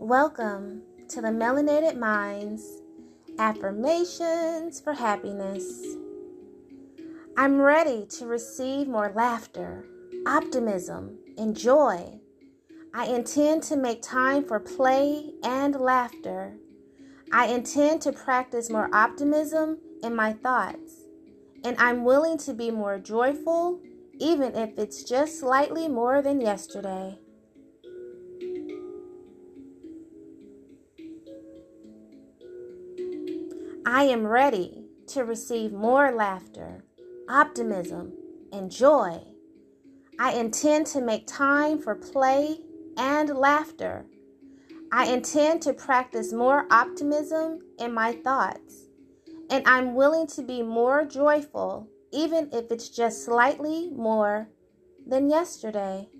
Welcome to the Melanated Minds Affirmations for Happiness. I'm ready to receive more laughter, optimism, and joy. I intend to make time for play and laughter. I intend to practice more optimism in my thoughts, and I'm willing to be more joyful, even if it's just slightly more than yesterday. I am ready to receive more laughter, optimism, and joy. I intend to make time for play and laughter. I intend to practice more optimism in my thoughts, and I'm willing to be more joyful, even if it's just slightly more than yesterday.